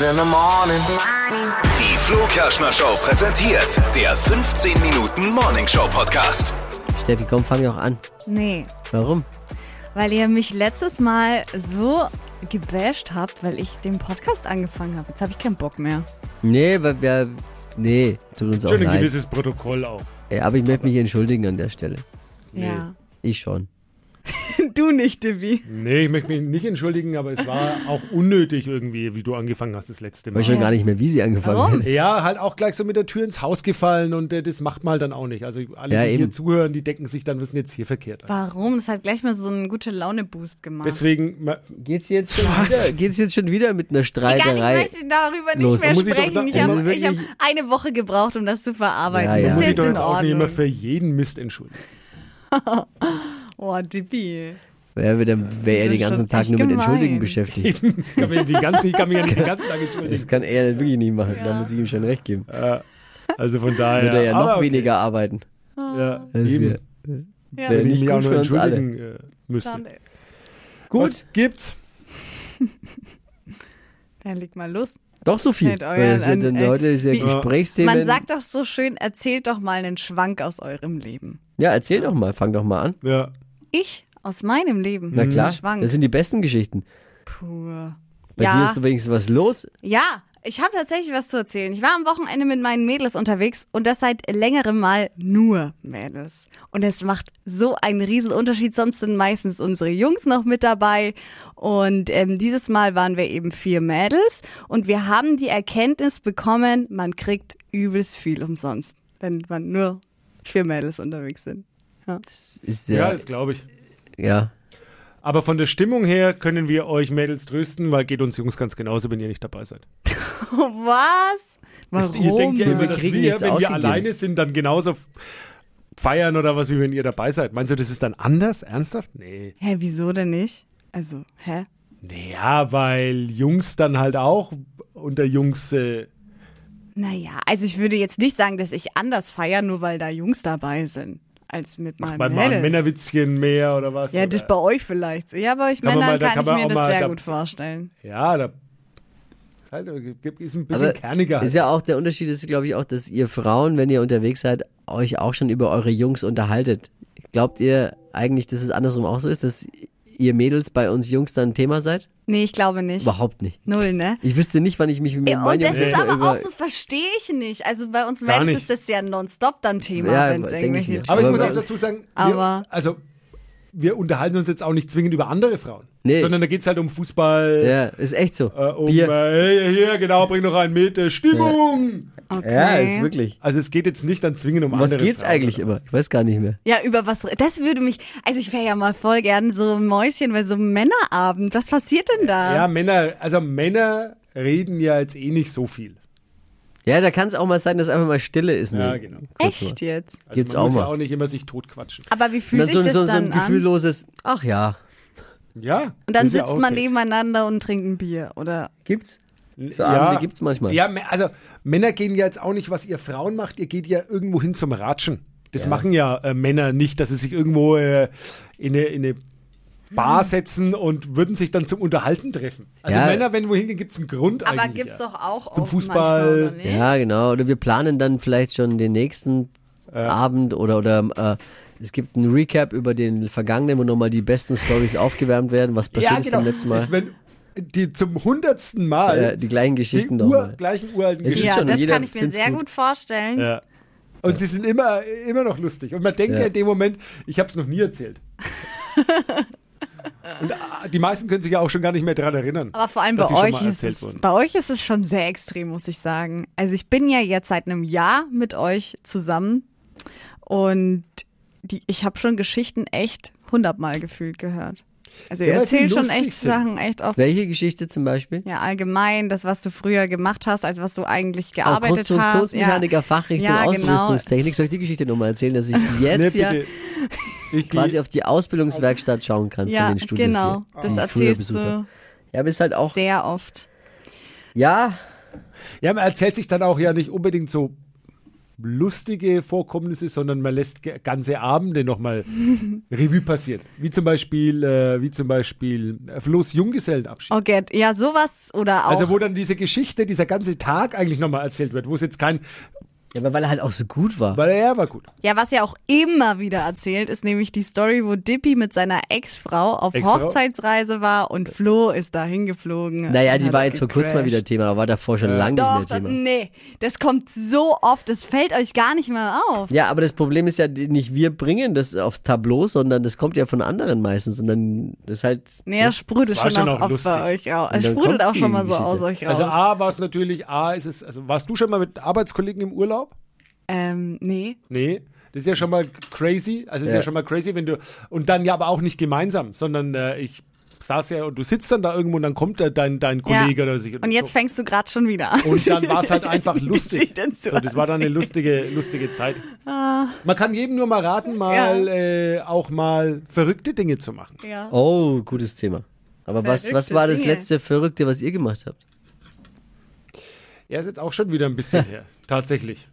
in the morning. Die Flo Kerschner Show präsentiert der 15 Minuten Morning Show Podcast. Steffi, komm, fang doch an. Nee, Warum? weil ihr mich letztes Mal so gebasht habt, weil ich den Podcast angefangen habe. Jetzt habe ich keinen Bock mehr. Nee, weil wir. Nee, tut uns auch Schon ein leid. gewisses Protokoll auch. Ey, aber ich möchte mich entschuldigen an der Stelle. Ja. Ich schon. Du nicht, Divi. Nee, ich möchte mich nicht entschuldigen, aber es war auch unnötig irgendwie, wie du angefangen hast das letzte Ich Mal. weiß schon gar nicht mehr, wie sie angefangen Warum? hat. Ja, halt auch gleich so mit der Tür ins Haus gefallen und äh, das macht man halt dann auch nicht. Also alle, Ja, die eben. hier zuhören, die denken sich dann, wir sind jetzt hier verkehrt. Warum? Das hat gleich mal so einen gute Laune-Boost gemacht. Deswegen, ma- Geht's jetzt schon wieder, geht's jetzt schon wieder mit einer Egal, ich Streiterei? möchte darüber nicht Los. mehr Muss ich doch sprechen. da- Ich Also habe wirklich- hab eine Woche gebraucht, um das zu verarbeiten. Ja, ja. Das muss ist ich jetzt doch in jetzt auch nicht immer Ordnung. für jeden Mist entschuldigen. Oh, Divi. Wer wäre wär er Das den ganzen Tag nur mit gemein. Entschuldigen beschäftigt. Ich kann, mir die ganze, ich kann mich ja nicht den ganzen Tag Das entschuldigen. kann er wirklich nicht machen. Da muss ich ihm schon recht geben. Also von daher. Würde er ja noch okay. weniger arbeiten. Ja, Das eben. wär- Ja, Wär Wenn ich nicht mich auch gut für uns alle. entschuldigen äh, müsste. Schande. Gut, Was gibt's? Dann leg mal los. doch so viel. Mit euren- ja dann, äh, heute ist ja wie- Gesprächsthemen. Man sagt doch so schön, erzählt doch mal einen Schwank aus eurem Leben. ja, erzähl doch mal, fang doch mal an. Ja. Ich aus meinem Leben. Na klar, Schwank. das sind die besten Geschichten. Puh. Bei ja. dir ist übrigens was los. Ja, ich habe tatsächlich was zu erzählen. Ich war am Wochenende mit meinen Mädels unterwegs und das seit längerem Mal nur Mädels. Und es macht so einen riesen Unterschied. Sonst sind meistens unsere Jungs noch mit dabei. Und ähm, dieses Mal waren wir eben vier Mädels und wir haben die Erkenntnis bekommen, man kriegt übelst viel umsonst, wenn man nur vier Mädels unterwegs sind. Ja, ja, das glaube ich. ja. Aber von der Stimmung her können wir euch Mädels trösten, weil geht uns Jungs ganz genauso, wenn ihr nicht dabei seid. Was? Warum? Ihr denkt ja immer, Wir dass kriegen wir, jetzt wenn wir alleine sind, dann genauso feiern oder was, wie wenn ihr dabei seid. Meinst du, das ist dann anders? Ernsthaft? Nee. Hä, wieso denn nicht? Also, hä? Naja, weil Jungs dann halt auch unter Jungs. Äh, Naja, also ich würde jetzt nicht sagen, dass ich anders feiere, nur weil da Jungs dabei sind, als mit meinen bei mal ein. Männerwitzchen mehr oder was. ja, das oder? bei euch vielleicht. Ja, bei euch Kann Männern mal- da kann, kann ich man mir das mal- sehr da- gut vorstellen. Ja, da. Halt, gibt- ist ein bisschen Aber kerniger. Halt. ist ja auch der Unterschied ist, glaube ich, auch, dass ihr Frauen, wenn ihr unterwegs seid, euch auch schon über eure Jungs unterhaltet. Glaubt ihr eigentlich, dass es andersrum auch so ist, dass ihr Mädels bei uns Jungs dann ein Thema seid? Nee, ich glaube nicht. Überhaupt nicht. Null, ne? Ich wüsste nicht, wann ich mich mit Ja, meinen Und das Jungs ist aber auch so, verstehe ich nicht. Also bei uns Mädels ist das ja nonstop dann Thema, Ja, wenn es ich irgendwelche mir. Aber ich muss auch dazu sagen, Aber- wir, also wir unterhalten uns jetzt auch nicht zwingend über andere Frauen. Nee. Sondern da geht es halt um Fußball, Ja, ist echt so. äh, um Bier. äh, hey, hier, genau, bring noch einen mit, äh, Stimmung. Okay. Ja, ist wirklich. Also es geht jetzt nicht dann zwingend um Um was andere geht's Frauen. eigentlich immer? Ich weiß gar nicht mehr. Ja, über was, das würde mich, also ich wäre ja mal voll gern so ein Mäuschen bei so einem Männerabend. Was passiert denn da? Ja, Männer, also Männer reden ja jetzt eh nicht so viel. Ja, da kann es auch mal sein, dass einfach mal Stille ist. Ja, Ne? genau. Kurz Echt jetzt? Also Gibt's man auch muss mal. ja auch nicht immer sich totquatschen. Aber wie fühlt dann sich so, das so, so dann ein an? gefühlloses, ach ja, Ja. Und dann ist ja sitzt man okay. nebeneinander und trinkt ein Bier, oder? gibt's? So ja. Abende gibt's manchmal. Ja, mä- also Männer gehen ja jetzt auch nicht, was ihr Frauen macht, ihr geht ja irgendwo hin zum Ratschen. Das machen ja äh, Männer nicht, dass sie sich irgendwo äh, in eine, in eine Bar setzen und würden sich dann zum Unterhalten treffen. Also Ja. Männer, wenn wohin gehen, gibt es einen Grund Aber eigentlich. gibt's ja. doch auch Zum Fußball. manchmal, oder nicht? Ja, genau. Oder wir planen dann vielleicht schon den nächsten Abend oder, oder äh, es gibt einen Recap über den vergangenen, wo nochmal die besten Stories aufgewärmt werden, was passiert ja, ist genau. beim letzten Mal. Das, wenn die zum hundertsten Mal Äh, die gleichen die Geschichten Ur, nochmal. gleichen uralten Es ist Geschichten. Ja, schon, das kann ich mir sehr gut. gut, vorstellen. Ja. Und sie sind immer, immer noch lustig. Und man denkt ja, Ja. in dem Moment, ich habe es noch nie erzählt. Und ah, die meisten können sich ja auch schon gar nicht mehr daran erinnern. Aber vor allem bei euch, ist es, wurden. bei euch ist es schon sehr extrem, muss ich sagen. Also ich bin ja jetzt seit einem Jahr mit euch zusammen und die, ich habe schon Geschichten echt hundertmal gefühlt gehört. Also ihr Ja, erzählt schon echt. Sachen echt oft. Welche Geschichte zum Beispiel? Ja, allgemein, das, was du früher gemacht hast, als was du eigentlich Auch gearbeitet hast. Konstruktionsmechaniker, Fachrichtung, Ja, genau. Ausrüstungstechnik. Soll ich die Geschichte nochmal erzählen, dass ich jetzt Nee, ja. Ich, quasi auf die Ausbildungswerkstatt schauen kann Ja, von den Studios genau. hier, Das ich früher erzählst du habe. Ja, aber ist halt auch, sehr oft. ja, ja, man erzählt sich dann auch ja nicht unbedingt so lustige Vorkommnisse, sondern man lässt ganze Abende nochmal Revue passieren. Wie zum Beispiel, äh, wie zum Beispiel äh, Flo's Junggesellenabschied. Okay, ja, sowas oder auch. Also wo dann diese Geschichte, dieser ganze Tag eigentlich nochmal erzählt wird, wo es jetzt kein, Ja, aber weil er halt auch so gut war. weil er war gut. Ja, was ja auch immer wieder erzählt, ist nämlich die Story, wo Dippy mit seiner Ex-Frau auf Ex-Frau? Hochzeitsreise war und Flo ist da hingeflogen. Naja, die war jetzt vor kurzem mal wieder Thema, aber war davor schon lange Doch, nicht das, mehr Thema. nee, das kommt so oft, das fällt euch gar nicht mehr auf. Ja, aber das Problem ist ja nicht wir bringen das aufs Tableau, sondern das kommt ja von anderen meistens und dann ist halt Nee, es sprudelt schon schon auch oft bei euch auch. Es sprudelt auch schon mal so Geschichte. aus euch raus. Also A war es natürlich, A ist es, also warst du schon mal mit Arbeitskollegen im Urlaub? Ähm, nee. Nee. Das ist ja schon mal crazy. Also ist ja. Ja. schon mal crazy, wenn du. Und dann ja aber auch nicht gemeinsam, sondern äh, ich saß ja und du sitzt dann da irgendwo und dann kommt da dein, dein Kollege ja. oder sich. Und jetzt so. fängst du gerade schon wieder an. Und dann war es halt einfach lustig. So, das war dann eine lustige, lustige Zeit. Man kann jedem nur mal raten, mal äh, auch mal verrückte Dinge zu machen. Ja. Oh, gutes Thema. Aber was, was war das Dinge. letzte Verrückte, was ihr gemacht habt? Er ist jetzt auch schon wieder ein bisschen her, tatsächlich.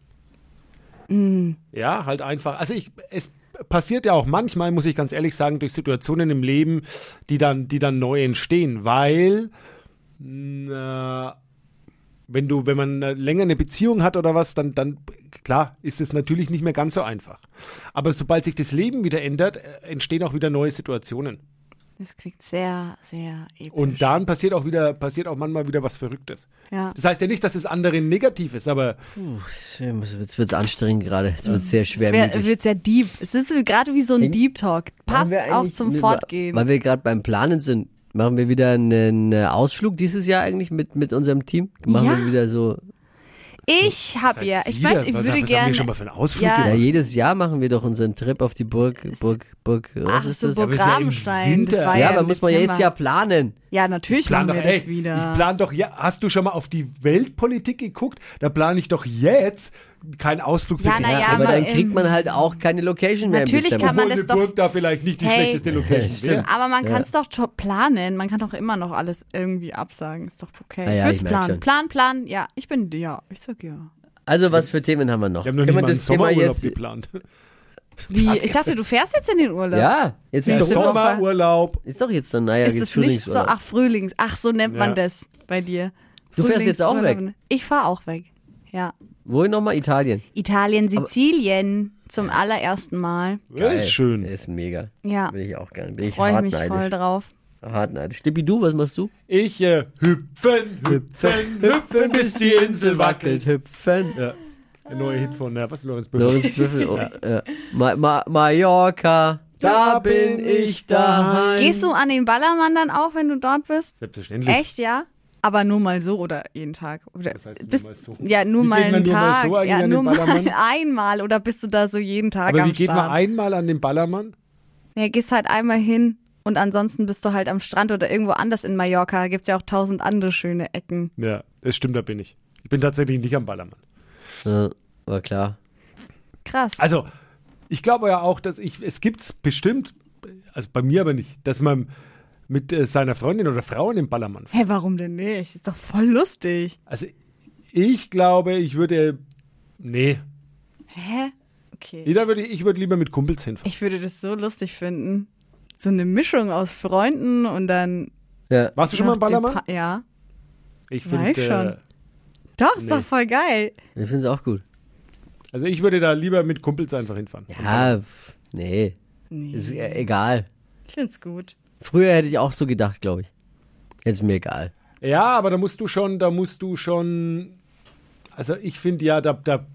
Mm. Ja, halt einfach. Also ich, es passiert ja auch manchmal, muss ich ganz ehrlich sagen, durch Situationen im Leben, die dann, die dann neu entstehen, weil na, wenn du, wenn man äh, länger eine Beziehung hat oder was, dann, dann klar ist es natürlich nicht mehr ganz so einfach. Aber sobald sich das Leben wieder ändert, äh, entstehen auch wieder neue Situationen. Das klingt sehr, sehr episch. Und dann passiert auch wieder, passiert auch manchmal wieder was Verrücktes. ja. Das heißt ja nicht, dass das andere negativ ist, aber Jetzt wird es anstrengend gerade. Jetzt wird es sehr Es schwermütig. wär, wird sehr deep. Es ist gerade wie so ein Deep Talk. Passt auch zum wir- Fortgehen. Weil wir gerade beim Planen sind, machen wir wieder einen Ausflug dieses Jahr eigentlich mit, mit unserem Team. Machen Ja. wir wieder so. Ich habe ja, ich weiß, ich was, würde was haben gerne. wir schon mal für einen Ausflug Ja. Ja, jedes Jahr machen wir doch unseren Trip auf die Burg. Burg, Burg, was Ach ist so, das? Burg Rabenstein. Das war ja, ja, aber muss man ja jetzt ja planen. Ja, natürlich plan machen wir doch, das ey, wieder. Ich plan doch, ja, hast du schon mal auf die Weltpolitik geguckt? Da plane ich doch jetzt keinen Ausflug für Ja, die na ja, aber aber dann kriegt man halt auch keine Location mehr. Natürlich kann man Obwohl das doch- Burg da vielleicht nicht die Hey. schlechteste Location wäre. Aber man Ja. kann es doch planen. Man kann doch immer noch alles irgendwie absagen. Ist doch okay. Na ich ja, würde ich es planen. schon. Plan, plan. Ja, ich bin, ja, ich sag ja. Also, was für Themen haben wir noch? Wir haben noch Können nicht wir mal einen Sommerurlaub jetzt. geplant. Wie? Ich dachte, du fährst jetzt in den Urlaub. Ja, jetzt ist doch. Sommerurlaub. ist doch jetzt dann, naja, Ist jetzt es nicht so? Frühlingsurlaub. Ach, Frühlings. Ach, so nennt man Ja. das bei dir. Du fährst jetzt auch Frühlingsurlaub. Ich fahre auch weg. Ja. Wohin nochmal? Italien. Italien, Sizilien zum allerersten Mal. Das ist schön. Ist mega. Ja. Will ich auch gerne. Bin ich Freue mich voll drauf. Hart neidisch. Stippi, du, was machst du? Ich äh, hüpfen, hüpfen, hüpfen, bis die Insel wackelt. hüpfen. Ja, der neue Hit von, äh, was, Lorenz Büffel? Lorenz Büffel. Oh, ja. Ma Ma Mallorca, da bin ich daheim. Gehst du an den Ballermann dann auch, wenn du dort bist? Selbstverständlich. Echt, ja? Aber nur mal so oder jeden Tag? Oder Was heißt nur bist, mal so? Ja, nur Wie mal einen nur mal Tag. so eigentlich ja, an den nur mal Ballermann? einmal. Oder bist du da so jeden Tag Aber am wie geht Start? man einmal an den Ballermann? Ja, gehst halt einmal hin und ansonsten bist du halt am Strand oder irgendwo anders in Mallorca. Gibt ja auch tausend andere schöne Ecken. Ja, das stimmt, da bin ich. Ich bin tatsächlich nicht am Ballermann. Ja, war klar. Krass. Also, ich glaube ja auch, dass ich, es gibt bestimmt, also bei mir aber nicht, dass man mit äh, seiner Freundin oder Frau in den Ballermann fährt. Hä, warum denn nicht? Ist doch voll lustig. Also, ich glaube, ich würde, nee, Hä? Okay. da würde ich, ich würde lieber mit Kumpels hinfahren. Ich würde das so lustig finden. So eine Mischung aus Freunden und dann. Ja. Warst du schon mal im Ballermann? Pa ja. Ich finde, äh, Doch, ist Nee. doch voll geil. Ich finde es auch gut. also ich würde da lieber mit Kumpels einfach hinfahren. Ja, nee. Nee. Ist äh, egal. Ich find's gut. Früher hätte ich auch so gedacht, glaube ich. Jetzt ist mir egal. Ja, aber da musst du schon, da musst du schon, also ich finde ja, da, da,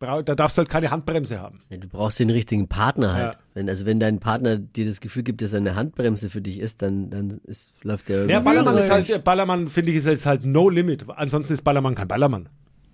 da darfst du halt keine Handbremse haben. Ja, du brauchst den richtigen Partner halt. Ja. Wenn, also wenn dein Partner dir das Gefühl gibt, dass er eine Handbremse für dich ist, dann, dann ist, läuft der Ja, irgendwie Ballermann ist halt, Ballermann finde ich ist jetzt halt no limit. Ansonsten ist Ballermann kein Ballermann.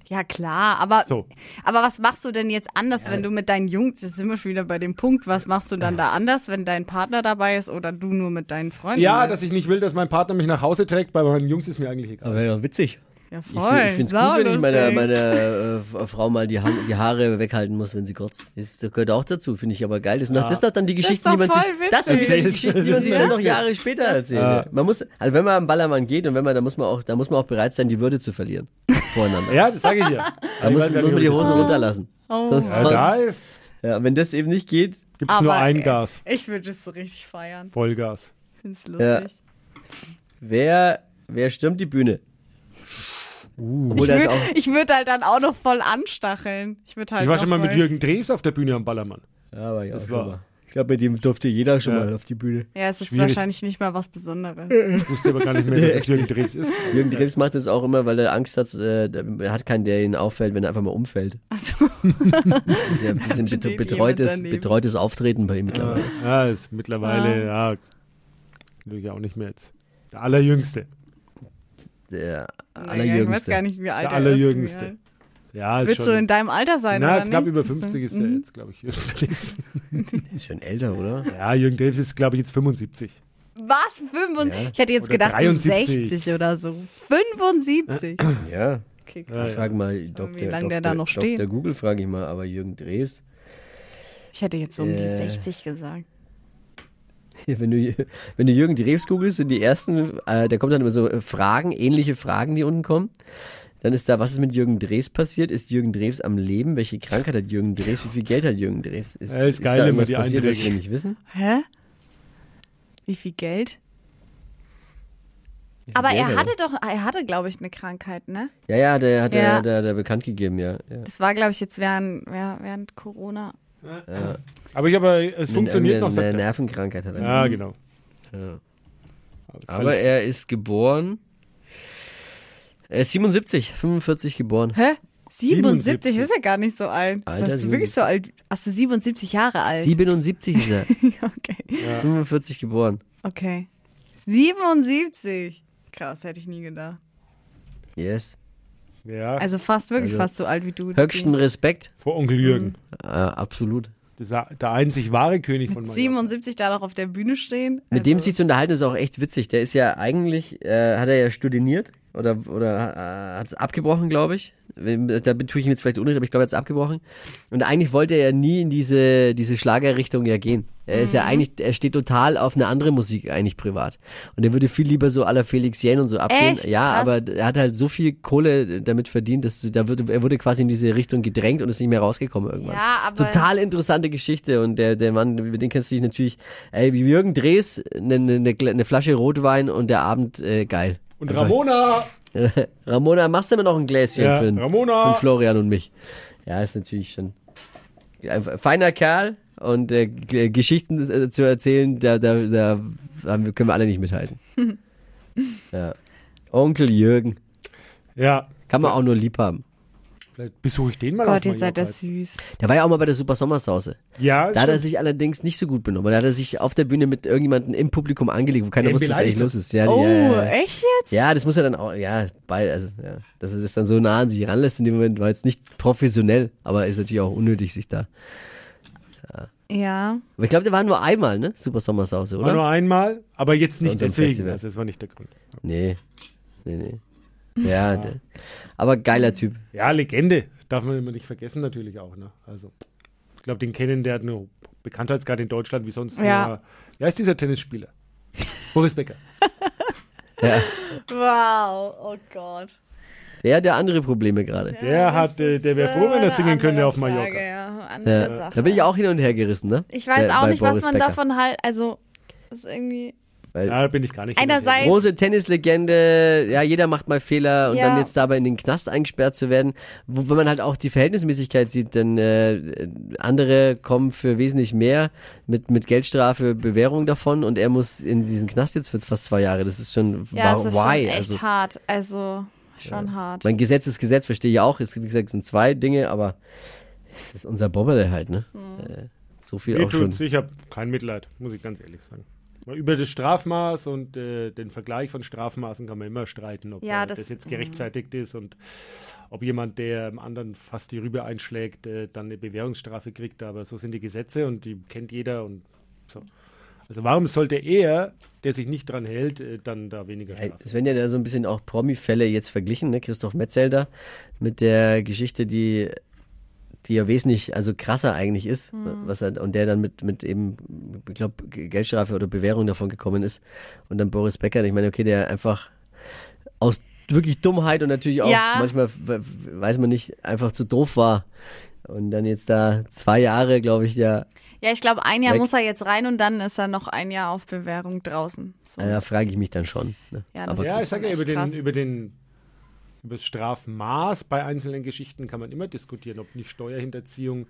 Ja, klar, aber, So. aber was machst du denn jetzt anders, wenn du mit deinen Jungs, jetzt sind wir schon wieder bei dem Punkt, was machst du dann da anders, wenn dein Partner dabei ist oder du nur mit deinen Freunden Ja, bist? dass ich nicht will, dass mein Partner mich nach Hause trägt, bei meinen Jungs ist mir eigentlich egal. Aber wäre doch witzig. Ja, Ich, voll. find- ich finde es gut, wenn ich meiner, meiner äh, Frau mal die, Han die Haare weghalten muss, wenn sie kotzt. Das gehört auch dazu, finde ich aber geil. Das, ist noch, das ist doch dann die ist Geschichte, die doch man sich. Das sind die. Geschichten, die man sich dann noch Jahre später erzählt. Ja. Man muss, also wenn man am Ballermann geht und wenn man, da muss man auch, da muss man auch bereit sein, die Würde zu verlieren voreinander. Ja, das sage ich dir. Da muss, muss man die Hose runterlassen. Oh Sonst, Ja, da ist, ja, wenn das eben nicht geht, gibt es nur ein ey, Gas. Ich würde es so richtig feiern. Vollgas. Find's Ja. lustig. wer, wer stürmt die Bühne? Obwohl Ich das würde ich würd halt dann auch noch voll anstacheln. Ich würde halt Ich war noch schon mal mit Jürgen Drews auf der Bühne am Ballermann. Ja, war ich auch Das war- mal. Ich glaube, mit dem durfte jeder schon Ja. mal auf die Bühne. Ja, es ist Schwierig. wahrscheinlich nicht mal was Besonderes. Ich wusste aber gar nicht mehr, dass es Jürgen Drews ist. Jürgen Drews macht das auch immer, weil er Angst hat, äh, er hat keinen, der ihn auffällt, wenn er einfach mal umfällt. Also, Das ist ja ein bisschen bet betreutes, betreutes Auftreten bei ihm mittlerweile. Ja, ist mittlerweile, ja, natürlich auch nicht mehr jetzt. Der Allerjüngste. Der naja, ich weiß gar allerjüngste. nicht, wie alt Der er Allerjüngste. ist. Ja, ist Willst du schon. in deinem Alter sein, na, oder knapp nicht? über Bist du- 50 ist er Mhm. jetzt, glaube ich, Jürgen Drews. Ist schon älter, oder? Ja, Jürgen Drews ist, glaube ich, jetzt 75. Was? 75? Ja. Ich hätte jetzt Oder gedacht, so 73. 60 oder so. 75? Ja. Okay, Ja, Ich frage mal Dr. Wie lange der da noch steht. Dr. Google frage ich mal, aber Jürgen Drews. Ich hätte jetzt so um die Äh. 60 gesagt. Wenn du, wenn du Jürgen Drews googelst, sind die ersten, äh, da kommt dann immer so Fragen, ähnliche Fragen, die unten kommen. Dann ist da, was ist mit Jürgen Drews passiert? Ist Jürgen Drews am Leben? Welche Krankheit hat Jürgen Drews? Wie viel Geld hat Jürgen Drews? Ist, Ja, ist geil, da irgendwas die passiert, was wir nicht wissen? Hä? Wie viel Geld? Aber Geld, er hatte doch, er hatte, glaube ich, eine Krankheit, ne? Ja, ja, der hat Ja. er der, der bekannt gegeben, ja. ja. Das war, glaube ich, jetzt während, ja, während Corona. Ja. Aber ich habe, es funktioniert noch, eine, er. Nervenkrankheit hat er. Ja, genau. Ja. Aber er ist geboren. Er ist 77, 45 geboren. Hä? 77, 77. ist ja gar nicht so alt. Das Alter, heißt, du wirklich so alt. Hast du 77 Jahre alt? 77 ist er. okay. 45 geboren. Okay. 77. Krass, hätte ich nie gedacht. Yes. Ja, Also fast wirklich Also, fast so alt wie du. Höchsten Respekt. vor Onkel Jürgen. Äh, absolut. Das ist der einzig wahre König von Mallorca. 77 da noch auf der Bühne stehen. Mit dem Also, sich zu unterhalten ist auch echt witzig. Der ist ja eigentlich, äh, hat er ja studiert oder, oder äh, hat es abgebrochen, glaube ich. Da tue ich ihm jetzt vielleicht unrecht, aber ich glaube, er hat es abgebrochen. Und eigentlich wollte er ja nie in diese, diese Schlagerrichtung ja gehen. Er ist Mhm. ja eigentlich, er steht total auf eine andere Musik eigentlich privat. Und er würde viel lieber so la Felix Jähn und so abgehen. Echt? Ja, Krass. aber er hat halt so viel Kohle damit verdient, dass da würde, er wurde quasi in diese Richtung gedrängt und ist nicht mehr rausgekommen irgendwann. Ja, aber- Total interessante Geschichte und der, der Mann, über den kennst du dich natürlich, ey, wie Jürgen Drees, eine, eine, eine Flasche Rotwein und der Abend äh, geil. Und Ramona! Ramona, machst du mir noch ein Gläschen Ja, für, den- Ramona! für Florian und mich? Ja, ist natürlich schon ein feiner Kerl und äh, G- Geschichten äh, zu erzählen, da, da, da haben können wir alle nicht mithalten. ja. Onkel Jürgen, Ja, kann man auch nur lieb haben. Vielleicht besuche ich den mal Gott, ihr seid das süß. Der war ja auch mal bei der Super Sommersause. Ja, Da hat er stimmt. sich allerdings nicht so gut benommen. Da hat er sich auf der Bühne mit irgendjemandem im Publikum angelegt, wo keiner Den wusste, was eigentlich los ist. Ja, Oh, ja, ja, echt jetzt? Ja, das muss er dann auch, ja, bei, also, ja, dass er das dann so nah an sich ranlässt in dem Moment, war jetzt nicht professionell, aber ist natürlich auch unnötig, sich da. Ja. Aber ich glaube, der war nur einmal, ne? Super Sommersause, War oder? nur einmal, aber jetzt nicht deswegen. Festival. Also das war nicht der Grund. Nee. Nee, nee. Ja, Der, aber geiler Typ. Ja, Legende. Darf man immer nicht vergessen natürlich auch. Ne? Also, ich glaube, den kennen, der hat eine Bekanntheitsgrad in Deutschland wie sonst. Ja. Nur, wer ist dieser Tennisspieler? Boris Becker. Ja. Wow, oh Gott. Der hat ja andere Probleme gerade. Der hat, äh, der wäre froh, wenn er singen könnte auf Frage, Mallorca. ja. Andere Ja. Sache. Da bin ich auch hin und her gerissen, ne? Ich weiß Der- auch nicht, was man Becker. davon halt, also, das ist irgendwie. Weil Ja, da bin ich gar nicht. Einerseits- große Tennislegende, ja, jeder macht mal Fehler und Ja. dann jetzt dabei in den Knast eingesperrt zu werden, wo, wenn man halt auch die Verhältnismäßigkeit sieht, denn äh, andere kommen für wesentlich mehr mit, mit Geldstrafe, Bewährung davon und er muss in diesen Knast jetzt für fast zwei Jahre. Das ist schon, Ja, warum, es ist schon why? echt Also, hart. Also, schon hart. mein Gesetz ist Gesetz, verstehe ich auch. Es, wie gesagt, es sind zwei Dinge, aber es ist unser Bobberle halt, ne? Hm. Äh, so viel Mir auch schon. ich habe kein Mitleid, muss ich ganz ehrlich sagen. Über das Strafmaß und äh, den Vergleich von Strafmaßen kann man immer streiten, ob Ja, äh, das- das, jetzt gerechtfertigt ist und ob jemand, der dem anderen fast die Rübe einschlägt, äh, dann eine Bewährungsstrafe kriegt. Aber so sind die Gesetze und die kennt jeder und so. Also warum sollte er, der sich nicht dran hält, äh, dann da weniger strafen? Es werden ja da so ein bisschen auch Promi-Fälle jetzt verglichen, ne? Christoph Metzelder mit der Geschichte, die, die ja wesentlich, also krasser eigentlich ist, was er, und der dann mit, mit eben, ich glaube, Geldstrafe oder Bewährung davon gekommen ist. Und dann Boris Becker, ich meine, okay, der einfach aus wirklich Dummheit und natürlich auch Ja. manchmal we- weiß man nicht, einfach zu doof war. Und dann jetzt da zwei Jahre, glaube ich, ja, Ja, ich glaube, ein Jahr Weg. muss er jetzt rein und dann ist er noch ein Jahr auf Bewährung draußen. So. da frage ich mich dann schon. Ne? Ja, das Aber Ja, ist ich sage ja, über den, über den über das Strafmaß bei einzelnen Geschichten kann man immer diskutieren, ob nicht Steuerhinterziehung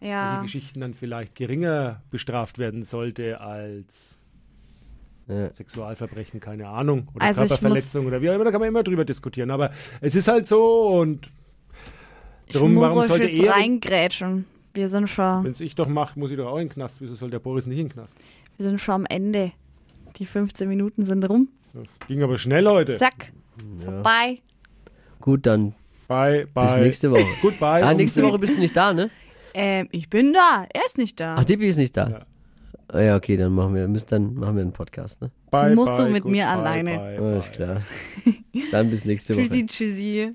die ja. Geschichten dann vielleicht geringer bestraft werden sollte als Ja. Sexualverbrechen, keine Ahnung, oder Also ich Körperverletzung oder wie auch immer, da kann man immer drüber diskutieren. Aber es ist halt so und Ich Darum, muss warum euch sollte jetzt er- reingrätschen. Wir sind schon, wenn es ich doch mache, muss ich doch auch in den Knast. Wieso soll der Boris nicht in den Knast? wir sind schon am Ende. Die 15 Minuten sind rum. Ging aber schnell heute. Zack. Vorbei. Gut, dann Bye, bye. bis nächste Woche. Goodbye. Ah, nächste Woche bist du nicht da, ne? Ähm, ich bin da. Er ist nicht da. Ach, Dippi ist nicht da. Ja. Ah, ja, okay, dann machen wir, müssen, dann machen wir einen Podcast, ne? Bye, Musst du bye, mit mir goodbye, alleine. bye, Alles bye. klar. dann bis nächste Woche. Tschüssi, tschüssi.